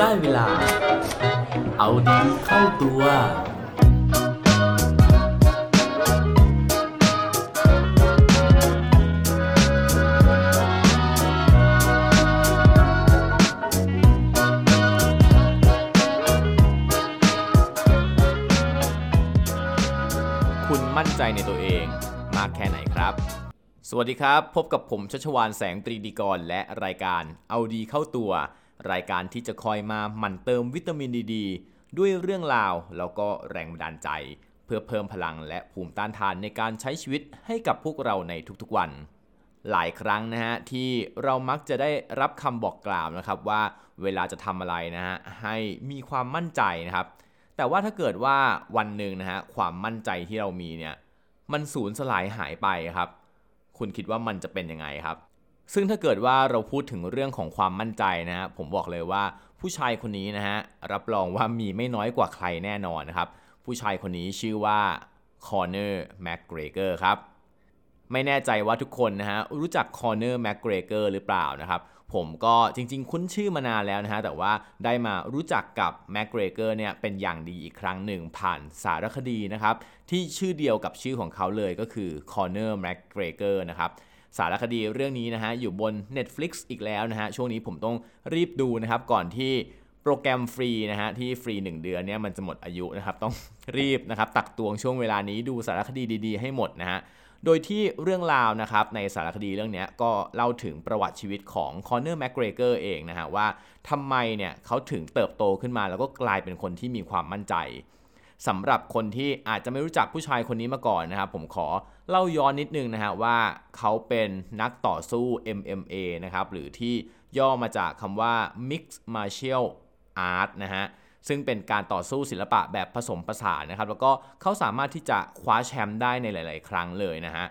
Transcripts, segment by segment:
ได้เวลา เอาดีเข้าตัว คุณมั่นใจในตัวเองมากแค่ไหนครับ สวัสดีครับ พบกับผมชัชวานแสงปรีดีกรและรายการเอาดีเข้าตัว รายการที่จะคอยมาหมั่นเติมวิตามินดีดด้วยเรื่องราวแล้วก็แรงบันดาลใจ เพื่อเพิ่มพลังและภูมิต้านทานในการใช้ชีวิตให้กับพวกเราในทุกๆวัน หลายครั้งนะฮะที่เรามักจะได้รับคำบอกกล่าวนะครับว่าเวลาจะทำอะไรนะฮะให้มีความมั่นใจนะครับแต่ว่าถ้าเกิดว่าวันหนึ่งนะฮะความมั่นใจที่เรามีเนี่ยมันสูญสลายหายไปครับ คุณคิดว่ามันจะเป็นยังไงครับ ซึ่งถ้าเกิดว่าเราพูดถึงเรื่องของความมั่นใจนะฮะผมบอกเลยว่าผู้ชายคนนี้นะฮะรับรองว่ามีไม่น้อยกว่าใครแน่นอนนะครับ ผู้ชายคนนี้ชื่อว่าคอนเนอร์แม็กเกรเกอร์ครับไม่แน่ใจว่าทุกคนนะฮะรู้จักคอนเนอร์แม็กเกรเกอร์หรือเปล่านะครับ ผมก็จริงๆ คุ้นชื่อมานานแล้วนะฮะแต่ว่าได้มารู้จักกับแม็กเกรเกอร์เนี่ยเป็นอย่างดีอีกครั้งหนึ่งผ่านสารคดีนะครับ ที่ชื่อเดียวกับชื่อของเขาเลยก็คือคอนเนอร์แม็กเกรเกอร์นะครับ สารคดีเรื่องนี้นะฮะอยู่บน Netflix อีกแล้วนะฮะช่วงนี้ผมต้องรีบดูนะครับก่อนที่โปรแกรมฟรีนะฮะที่ฟรี 1 เดือนเนี่ยมันจะหมดอายุนะครับต้องรีบนะครับตักตวงช่วงเวลานี้ดูสารคดีดี ๆ ให้หมดนะฮะโดยที่เรื่องราวนะครับในสารคดีเรื่องนี้ก็เล่าถึงประวัติชีวิตของคอนเนอร์แมกเกรเกอร์เองนะฮะว่าทำไมเนี่ยเขาถึงเติบโตขึ้นมาแล้วก็กลายเป็นคนที่มีความมั่นใจ สำหรับคนที่อาจจะไม่รู้จักผู้ชายคนนี้มาก่อนนะครับ ผมขอเล่าย้อนนิดนึงนะฮะว่าเขาเป็นนักต่อสู้ MMA นะครับหรือที่ย่อมาจากคำว่า Mixed Martial Art นะฮะซึ่งเป็นการต่อสู้ศิลปะแบบผสมผสานนะครับ แล้วก็เขาสามารถที่จะคว้าแชมป์ได้ในหลาย ๆ ครั้งเลยนะฮะ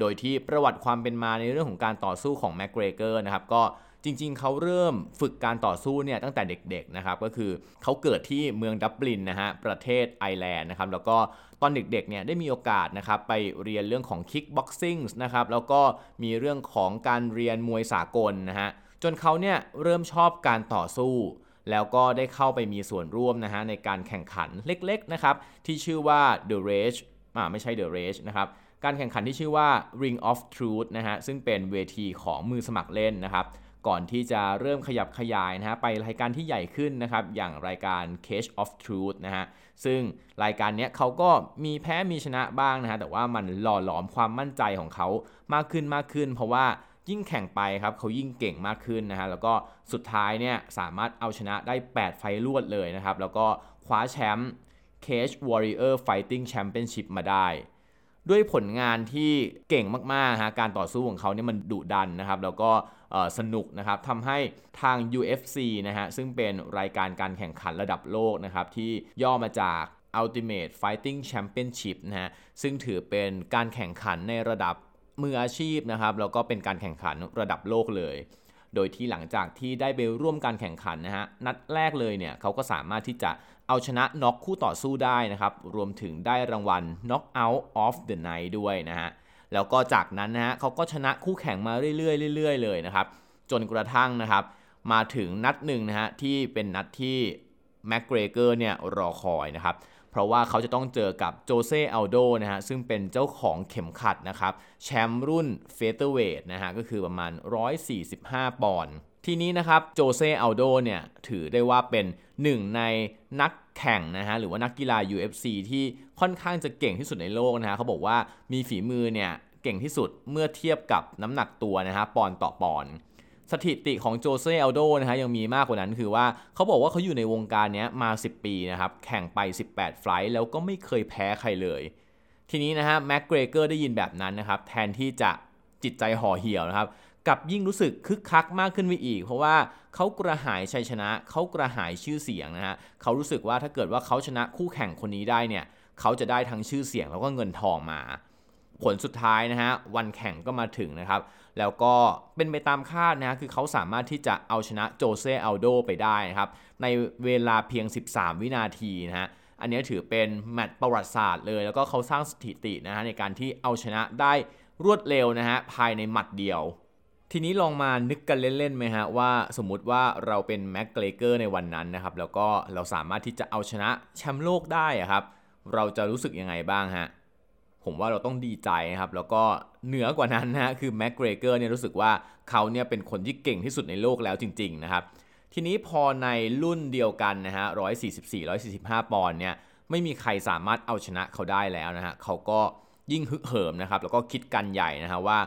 โดยที่ประวัติความเป็นมาในเรื่องของการต่อสู้ของแมกเกรเกอร์นะครับก็ จริงๆ เขาเริ่มฝึกการต่อสู้เนี่ยตั้งแต่เด็กๆนะครับก็คือเขาเกิดที่เมืองดับลินนะฮะประเทศไอร์แลนด์นะครับแล้วก็ตอนเด็กๆเนี่ยได้มีโอกาสนะครับไปเรียนเรื่องของคิกบ็อกซิ่งนะครับแล้วก็มีเรื่องของการเรียนมวยสากลนะฮะจนเขาเนี่ยเริ่มชอบการต่อสู้แล้วก็ได้เข้าไปมีส่วนร่วมนะฮะในการแข่งขันเล็กๆนะครับที่ชื่อว่า The Rage อ่าไม่ใช่ The Rage นะครับการแข่งขันที่ชื่อว่า Ring of Truth นะฮะซึ่งเป็นเวทีของมือสมัครเล่นนะครับ ก่อนที่จะเริ่มขยับขยายนะฮะไปรายการที่ใหญ่ขึ้นนะครับ อย่างรายการ Cage of Truth นะฮะซึ่งรายการนี้เขาก็มีแพ้มีชนะบ้างนะฮะแต่ว่ามันหล่อหลอมความมั่นใจของเขามากขึ้นมากขึ้น เพราะว่ายิ่งแข่งไปครับเขายิ่งเก่งมากขึ้นนะฮะแล้วก็สุดท้ายเนี่ยสามารถเอาชนะได้ 8 ไฟล์รวดเลยนะครับ แล้วก็คว้าแชมป์ Cage Warrior Fighting Championship มาได้ ด้วยผลงานที่เก่งมากๆฮะการต่อสู้ของเขาเนี่ยมันดุดันนะครับ แล้วก็ สนุกนะครับทำให้ทาง UFC นะฮะซึ่งเป็นรายการการแข่งขันระดับโลกนะครับที่ย่อมาจาก Ultimate Fighting Championship นะฮะซึ่งถือเป็นการแข่งขันในระดับมืออาชีพนะครับแล้วก็เป็นการแข่งขันระดับโลกเลย โดยที่หลังจากที่ได้ไปร่วมการแข่งขันนะฮะนัดแรกเลยเนี่ยเขาก็สามารถที่จะเอาชนะน็อกคู่ต่อสู้ได้นะครับ รวมถึงได้รางวัล Knockout of the Night ด้วยนะฮะ แล้วก็จากนั้นนะฮะเขาก็ชนะคู่แข่งมาเรื่อยๆเรื่อยๆเลยนะครับจนกระทั่งนะครับ มาถึงนัดหนึ่งนะฮะที่เป็นนัดที่แม็กเกรเกอร์เนี่ยรอคอยนะครับเพราะว่าเขาจะต้องเจอกับโจเซ่อัลโดนะฮะซึ่งเป็นเจ้าของเข็มขัดนะครับแชมป์รุ่นเฟเธอร์เวทนะฮะก็คือประมาณ 145 ปอนด์ทีนี้นะครับโจเซ่อัลโดเนี่ยถือได้ว่าเป็นหนึ่งในนัก แข่งนะฮะหรือว่านักกีฬา UFC ที่ค่อนข้างจะเก่งที่สุดในโลกนะฮะเขาบอกว่ามีฝีมือเนี่ยเก่งที่สุดเมื่อเทียบกับน้ำหนักตัวนะฮะปอนต่อปอนสถิติของโจเซ่อัลโดนะฮะยังมีมากกว่านั้นคือว่าเขาบอกว่าเขาอยู่ในวงการนี้มา 10 ปีนะครับ แข่งไป 18 ไฟล์แล้วก็ไม่เคยแพ้ใครเลย ทีนี้นะฮะแม็กเกรเกอร์ได้ยินแบบนั้นนะครับ แทนที่จะจิตใจห่อเหี่ยวนะครับ กับยิ่งรู้สึกคึกคักมากขึ้นไปอีก เพราะว่าเขากระหายชัยชนะ เขากระหายชื่อเสียงนะฮะเขารู้สึกว่าถ้าเกิดว่าเขาชนะคู่แข่งคนนี้ได้เนี่ยเขาจะได้ทั้งชื่อเสียงแล้วก็เงินทองมา ผลสุดท้ายนะฮะวันแข่งก็มาถึงนะครับ แล้วก็เป็นไปตามคาดนะฮะคือเขาสามารถที่จะเอาชนะโจเซอัลโดไปได้นะครับ ในเวลาเพียง 13 วินาทีนะฮะอันนี้ถือเป็นแมตช์ประวัติศาสตร์เลย แล้วก็เขาสร้างสถิตินะฮะในการที่เอาชนะได้รวดเร็วนะฮะภายในหมัดเดียว ทีนี้ลองมานึกกันเล่นๆไหมฮะว่าสมมุติว่าเราเป็นแม็กเกรเกอร์ในวันนั้นนะครับแล้วก็เราสามารถที่จะเอาชนะแชมป์โลกได้ครับ เราจะรู้สึกยังไงบ้างฮะผมว่าเราต้องดีใจนะครับแล้วก็เหนือกว่านั้นนะคือแม็กเกรเกอร์เนี่ยรู้สึกว่าเขาเนี่ยเป็นคนที่เก่งที่สุดในโลกแล้วจริงๆนะครับทีนี้พอในรุ่นเดียวกันนะฮะ144 145 ปอนด์เนี่ยไม่มีใครสามารถเอาชนะเขาได้แล้วนะฮะเขาก็ยิ่งฮึกเหิมนะครับแล้วก็คิดกันใหญ่นะฮะว่า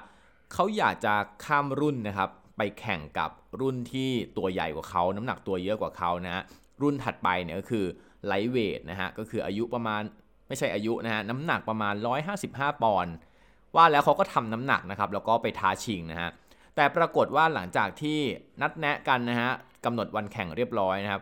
เขาอยากจะข้ามรุ่นนะครับไปแข่งกับรุ่นที่ตัวใหญ่กว่าเขา น้ำหนักตัวเยอะกว่าเขานะฮะรุ่นถัดไปเนี่ยก็คือไลท์เวทนะฮะก็คืออายุประมาณไม่ใช่อายุนะฮะน้ำหนักประมาณ 155 ปอนด์ว่าแล้วเขาก็ทำน้ำหนักนะครับแล้วก็ไปท้าชิงนะฮะแต่ปรากฏว่าหลังจากที่นัดแนะกันนะฮะกำหนดวันแข่งเรียบร้อยนะครับ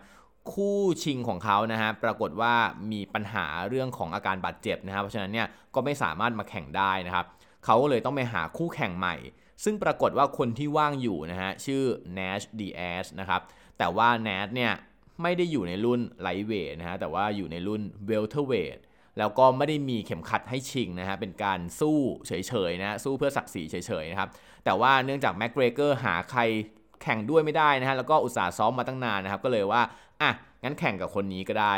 คู่ชิงของเขานะฮะปรากฏว่ามีปัญหาเรื่องของอาการบาดเจ็บนะครับเพราะฉะนั้นเนี่ยก็ไม่สามารถมาแข่งได้นะครับ เขาก็เลยต้องไปหาคู่แข่งใหม่ ซึ่งปรากฏว่าคนที่ว่างอยู่นะฮะ ชื่อ Nate Diaz นะครับ แต่ว่า Nate เนี่ย ไม่ได้อยู่ในรุ่นไลท์เวทนะฮะ แต่ว่าอยู่ในรุ่นเวลเทอร์เวทแล้วก็ไม่ได้มีเข็มขัดให้ชิงนะฮะ เป็นการสู้เฉยๆนะ สู้เพื่อศักดิ์ศรีเฉยๆนะครับ แต่ว่าเนื่องจากแม็กเกรเกอร์หาใครแข่งด้วยไม่ได้นะฮะ แล้วก็อุตส่าห์ซ้อมมาตั้งนานนะครับ ก็เลยว่า อะ งั้นแข่งกับคนนี้ก็ได้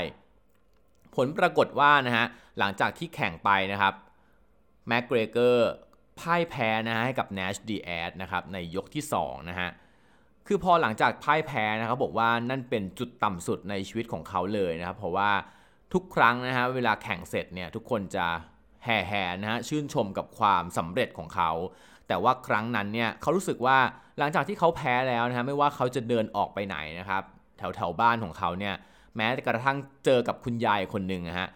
ผลปรากฏว่านะฮะ หลังจากที่แข่งไปนะครับ แม็กเกรเกอร์พ่ายแพ้นะฮะให้กับ Nash Diaz นะครับในยกที่2นะฮะคือพอหลังจากพ่ายแพ้นะครับบอกว่านั่นเป็นจุดต่ำสุดในชีวิตของเขาเลยนะครับ เพราะว่าทุกครั้งนะฮะเวลาแข่งเสร็จเนี่ยทุกคนจะแห่แหนนะฮะชื่นชมกับความสำเร็จของเขา แต่ว่าครั้งนั้นเนี่ยเขารู้สึกว่าหลังจากที่เขาแพ้แล้วนะฮะไม่ว่าเขาจะเดินออกไปไหนนะครับแถวแถวบ้านของเขาเนี่ยแม้กระทั่งเจอกับคุณยายคนหนึ่งนะฮะ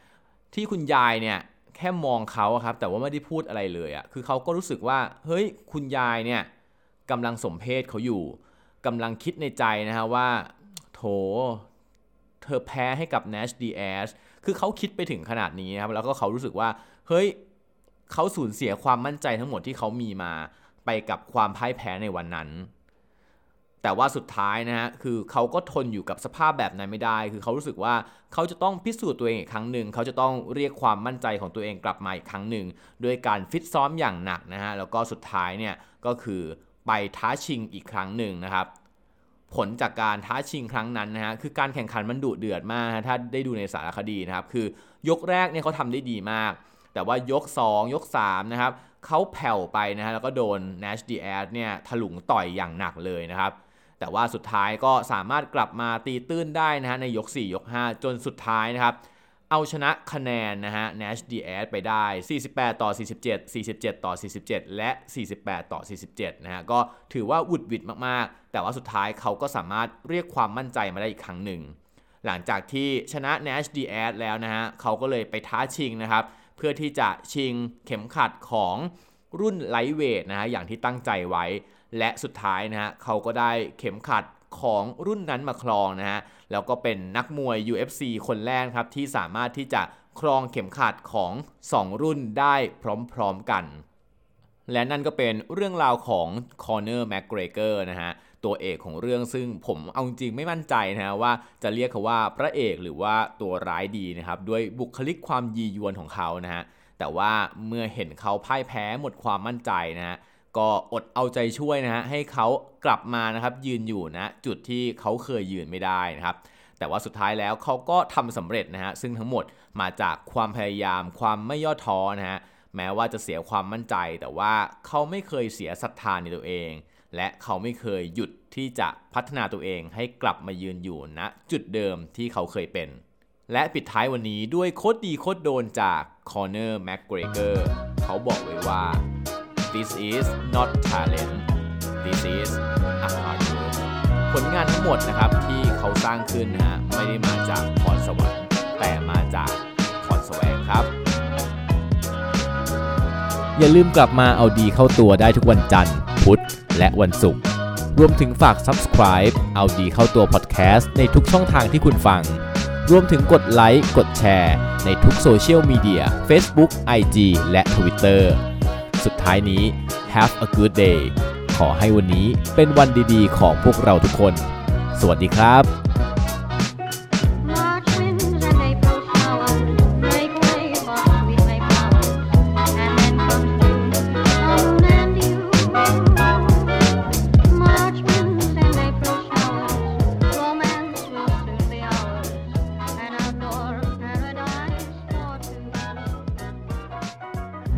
ที่คุณยายเนี่ย แค่มองเขาครับแต่ว่าไม่ได้พูดอะไรเลยอะ่ะคือเขาก็รู้สึกว่าเฮ้ยคุณยายเนี่ยกำลังสมเพศเขาอยู่กำลังคิดในใจนะฮะว่า โถ เธอแพ้ให้กับ Nash Diaz คือเขาคิดไปถึงขนาดนี้ครับแล้วก็เขารู้สึกว่า เฮ้ยเขาสูญเสียความมั่นใจทั้งหมดที่เขามีมาไปกับความพ่ายแพ้ในวันนั้น แต่ว่าสุดท้ายนะฮะคือเขาก็ทนอยู่กับสภาพแบบนั้นไม่ได้ คือเขารู้สึกว่าเขาจะต้องพิสูจน์ตัวเองอีกครั้งหนึ่งเขาจะต้องเรียกความมั่นใจของตัวเองกลับมาอีกครั้งหนึ่งด้วยการฟิตซ้อมอย่างหนักนะฮะแล้วก็สุดท้ายเนี่ยก็คือไปท้าชิงอีกครั้งหนึ่งนะครับผลจากการท้าชิงครั้งนั้นนะฮะคือการแข่งขันมันดุเดือดมากถ้าได้ดูในสารคดีนะครับคือยกแรกเนี่ยเขาทำได้ดีมาก แต่ว่ายก 2 ยก 3 นะครับเขาแผ่วไปนะฮะแล้วก็โดน Nash Diaz เนี่ยถลุงต่อยอย่างหนักเลยนะครับ แต่ว่าสุดท้ายก็สามารถกลับมาตีตื้นได้นะฮะในยก 4 ยก 5 จนสุดท้ายนะครับเอาชนะคะแนนนะฮะ Nash Diaz ไปได้ 48 ต่อ 47 47 ต่อ 47 และ 48 ต่อ 47 นะฮะ ก็ถือว่าวุดวิดมากๆ แต่ว่าสุดท้ายเขาก็สามารถเรียกความมั่นใจมาได้อีกครั้งหนึ่ง หลังจากที่ชนะ Nate Diaz แล้วนะฮะ เขาก็เลยไปท้าชิงนะครับ เพื่อที่จะชิงเข็มขัดของรุ่นไลท์เวทนะฮะ อย่างที่ตั้งใจไว้ และสุดท้ายนะฮะเขาก็ได้เข็มขัดของรุ่นนั้นมาครองนะฮะแล้วก็เป็นนักมวย UFC คนแรกครับที่สามารถที่จะครองเข็มขัดของ 2 รุ่นได้พร้อมๆกัน และนั่นก็เป็นเรื่องราวของคอเนอร์แม็กเกรเกอร์นะฮะตัวเอกของเรื่องซึ่งผมเอาจริงไม่มั่นใจนะฮะว่าจะเรียกเขาว่าพระเอกหรือว่าตัวร้ายดีนะครับด้วยบุคลิกความยียวนของเขานะฮะแต่ว่าเมื่อเห็นเขาพ่ายแพ้หมดความมั่นใจนะฮะ ก็อดเอาใจช่วยนะฮะให้เขากลับมานะครับยืนอยู่นะจุดที่เขาเคยยืนไม่ได้นะครับแต่ว่าสุดท้ายแล้วเขาก็ทำสำเร็จนะฮะซึ่งทั้งหมดมาจากความพยายามความไม่ย่อท้อนะฮะแม้ว่าจะเสียความมั่นใจ แต่ว่าเขาไม่เคยเสียศรัทธาในตัวเอง และเขาไม่เคยหยุดที่จะพัฒนาตัวเองให้กลับมายืนอยู่ณนะจุดเดิมที่เขาเคยเป็น และปิดท้ายวันนี้ด้วยโคตรดีโคตรโดนจากคอร์เนอร์แม็กเกรเกอร์เขาบอกไว้ว่า this is not talent this is a hard work ผลงานทั้งหมดนะครับที่เขาสร้างขึ้นนะฮะไม่ได้มาจากพรสวรรค์ แต่มาจากพรแสวงครับ อย่าลืมกลับมาเอาดีเข้าตัวได้ทุกวันจันทร์ พุธ และวันศุกร์รวมถึงฝาก subscribe เอาดีเข้าตัว podcast ในทุกช่องทางที่คุณฟัง รวมถึงกดไลค์ กดแชร์ ในทุกโซเชียลมีเดีย Facebook IG และ Twitter สุดท้ายนี้ have a good day ขอให้วันนี้เป็นวันดีๆ ของพวกเราทุกคน สวัสดีครับ